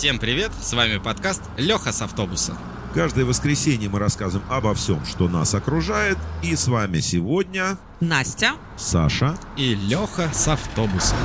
Всем привет, с вами подкаст Леха с автобуса. Каждое воскресенье мы рассказываем обо всем, что нас окружает. И с вами сегодня Настя. Саша. И Леха с автобуса.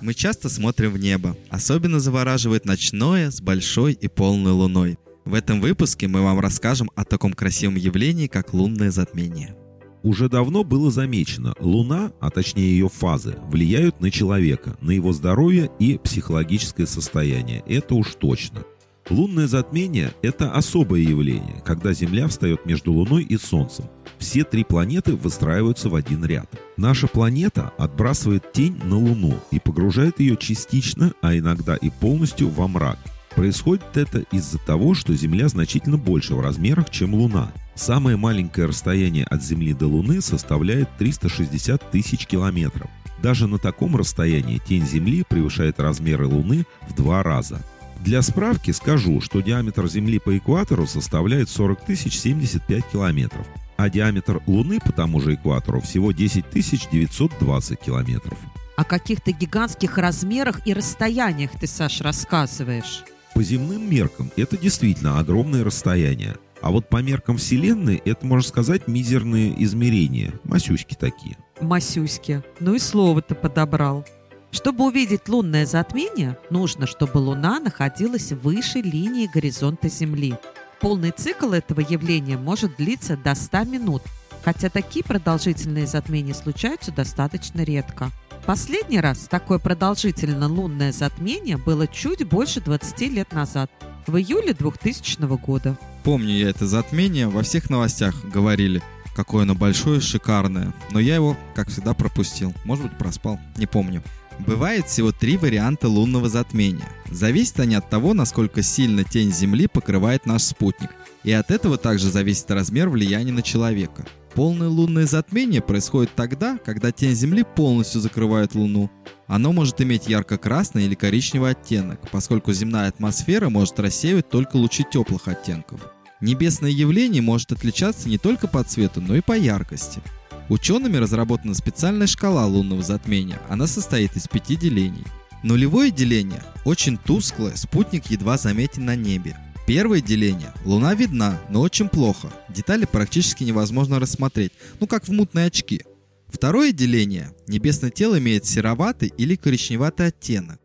Мы часто смотрим в небо. Особенно завораживает ночное с большой и полной луной. В этом выпуске мы вам расскажем о таком красивом явлении, как лунное затмение. Уже давно было замечено, Луна, а точнее ее фазы, влияют на человека, на его здоровье и психологическое состояние. Это уж точно. Лунное затмение – это особое явление, когда Земля встает между Луной и Солнцем. Все три планеты выстраиваются в один ряд. Наша планета отбрасывает тень на Луну и погружает ее частично, а иногда и полностью во мрак. Происходит это из-за того, что Земля значительно больше в размерах, чем Луна. Самое маленькое расстояние от Земли до Луны составляет 360 тысяч километров. Даже на таком расстоянии тень Земли превышает размеры Луны в два раза. Для справки скажу, что диаметр Земли по экватору составляет 40 тысяч 75 километров, а диаметр Луны по тому же экватору всего 10 тысяч 920 километров. О каких-то гигантских размерах и расстояниях ты, Саш, рассказываешь. По земным меркам это действительно огромное расстояние. А вот по меркам Вселенной это, можно сказать, мизерные измерения. Масюськи такие. Масюськи. Ну и слово-то подобрал. Чтобы увидеть лунное затмение, нужно, чтобы Луна находилась выше линии горизонта Земли. Полный цикл этого явления может длиться до 100 минут, хотя такие продолжительные затмения случаются достаточно редко. Последний раз такое продолжительное лунное затмение было чуть больше 20 лет назад, в июле 2000 года. Помню я это затмение, во всех новостях говорили, какое оно большое, шикарное. Но я его, как всегда, пропустил. Может быть, проспал, не помню. Бывает всего три варианта лунного затмения. Зависят они от того, насколько сильно тень Земли покрывает наш спутник. И от этого также зависит размер влияния на человека. Полное лунное затмение происходит тогда, когда тень Земли полностью закрывает Луну. Оно может иметь ярко-красный или коричневый оттенок, поскольку земная атмосфера может рассеивать только лучи теплых оттенков. Небесное явление может отличаться не только по цвету, но и по яркости. Учеными разработана специальная шкала лунного затмения. Она состоит из пяти делений. Нулевое деление – очень тусклое, спутник едва заметен на небе. Первое деление. Луна видна, но очень плохо. Детали практически невозможно рассмотреть, ну как в мутные очки. Второе деление. Небесное тело имеет сероватый или коричневатый оттенок.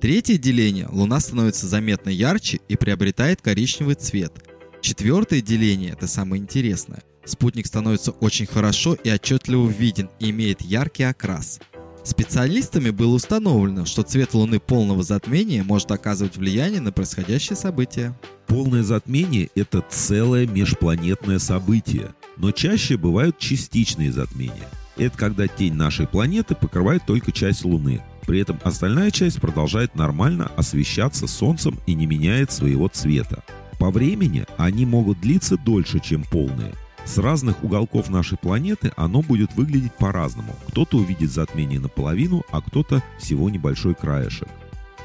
Третье деление. Луна становится заметно ярче и приобретает коричневый цвет. Четвертое деление – это самое интересное. Спутник становится очень хорошо и отчетливо виден и имеет яркий окрас. Специалистами было установлено, что цвет Луны полного затмения может оказывать влияние на происходящее событие. Полное затмение – это целое межпланетное событие, но чаще бывают частичные затмения. Это когда тень нашей планеты покрывает только часть Луны, при этом остальная часть продолжает нормально освещаться Солнцем и не меняет своего цвета. По времени они могут длиться дольше, чем полные – с разных уголков нашей планеты оно будет выглядеть по-разному. Кто-то увидит затмение наполовину, а кто-то всего небольшой краешек.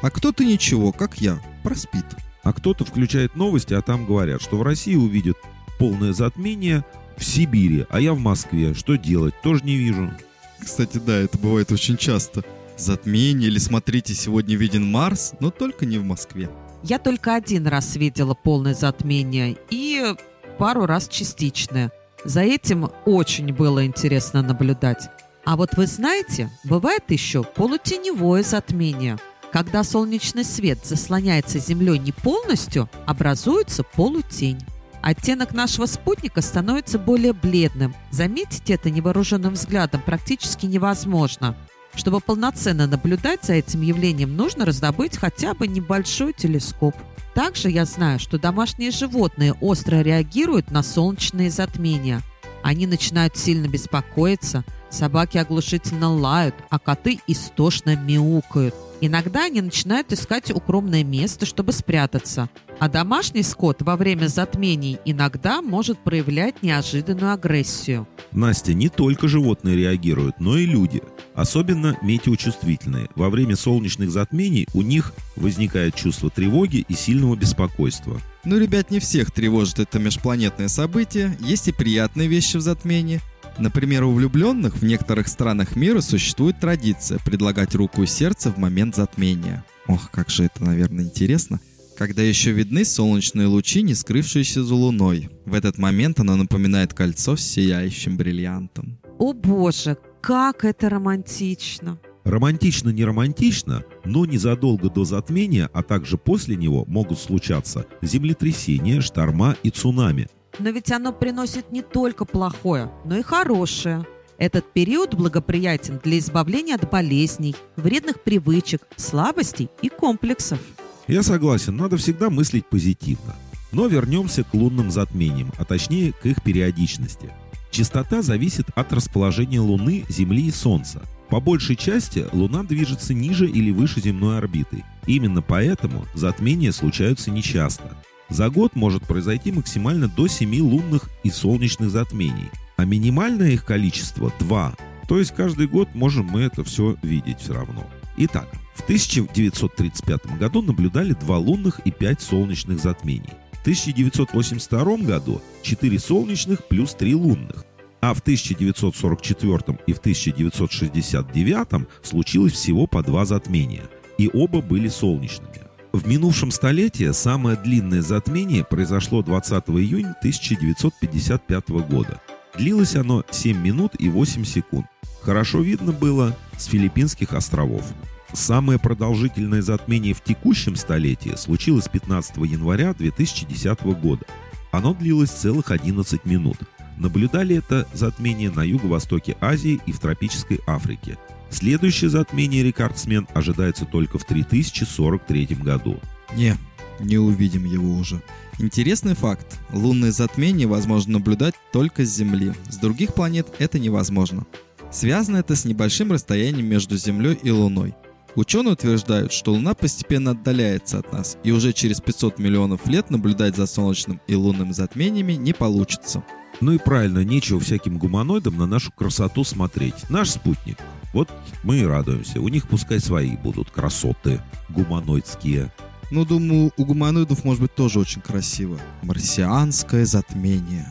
А кто-то ничего, как я, проспит. А кто-то включает новости, а там говорят, что в России увидят полное затмение в Сибири, а я в Москве. Что делать? Тоже не вижу. Кстати, да, это бывает очень часто. Затмение или смотрите, сегодня виден Марс, но только не в Москве. Я только один раз видела полное затмение и пару раз частичное. За этим очень было интересно наблюдать. А вот вы знаете, бывает еще полутеневое затмение. Когда солнечный свет заслоняется Землей не полностью, образуется полутень. Оттенок нашего спутника становится более бледным. Заметить это невооруженным взглядом практически невозможно. Чтобы полноценно наблюдать за этим явлением, нужно раздобыть хотя бы небольшой телескоп. Также я знаю, что домашние животные остро реагируют на солнечные затмения. Они начинают сильно беспокоиться, собаки оглушительно лают, а коты истошно мяукают. Иногда они начинают искать укромное место, чтобы спрятаться. А домашний скот во время затмений иногда может проявлять неожиданную агрессию. Настя, не только животные реагируют, но и люди. Особенно метеочувствительные. Во время солнечных затмений у них возникает чувство тревоги и сильного беспокойства. Ну, ребят, не всех тревожит это межпланетное событие. Есть и приятные вещи в затмении. Например, у влюбленных в некоторых странах мира существует традиция предлагать руку и сердце в момент затмения. Ох, как же это, наверное, интересно. Когда еще видны солнечные лучи, не скрывшиеся за луной. В этот момент она напоминает кольцо с сияющим бриллиантом. О боже, как это романтично! Романтично не романтично, но незадолго до затмения, а также после него могут случаться землетрясения, шторма и цунами. Но ведь оно приносит не только плохое, но и хорошее. Этот период благоприятен для избавления от болезней, вредных привычек, слабостей и комплексов. Я согласен, надо всегда мыслить позитивно. Но вернемся к лунным затмениям, а точнее к их периодичности. Частота зависит от расположения Луны, Земли и Солнца. По большей части Луна движется ниже или выше земной орбиты. Именно поэтому затмения случаются нечасто. За год может произойти максимально до 7 лунных и солнечных затмений, а минимальное их количество 2. То есть каждый год можем мы это все видеть все равно. Итак, в 1935 году наблюдали два лунных и 5 солнечных затмений. В 1982 году 4 солнечных плюс 3 лунных. А в 1944 и в 1969 случилось всего по два затмения. И оба были солнечными. В минувшем столетии самое длинное затмение произошло 20 июня 1955 года. Длилось оно 7 минут и 8 секунд. Хорошо видно было с Филиппинских островов. Самое продолжительное затмение в текущем столетии случилось 15 января 2010 года. Оно длилось целых 11 минут. Наблюдали это затмение на юго-востоке Азии и в тропической Африке. Следующее затмение рекордсмен ожидается только в 3043 году. Не, не увидим его уже. Интересный факт. Лунные затмения возможно наблюдать только с Земли. С других планет это невозможно. Связано это с небольшим расстоянием между Землей и Луной. Ученые утверждают, что Луна постепенно отдаляется от нас, и уже через 500 миллионов лет наблюдать за солнечным и лунным затмениями не получится. Ну и правильно, нечего всяким гуманоидам на нашу красоту смотреть. Наш спутник. Вот мы и радуемся. У них пускай свои будут красоты гуманоидские. Ну, думаю, у гуманоидов может быть тоже очень красиво. Марсианское затмение.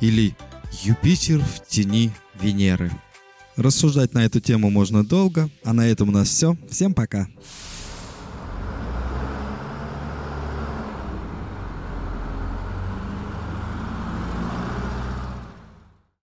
Или Юпитер в тени Венеры. Рассуждать на эту тему можно долго, а на этом у нас все. Всем пока.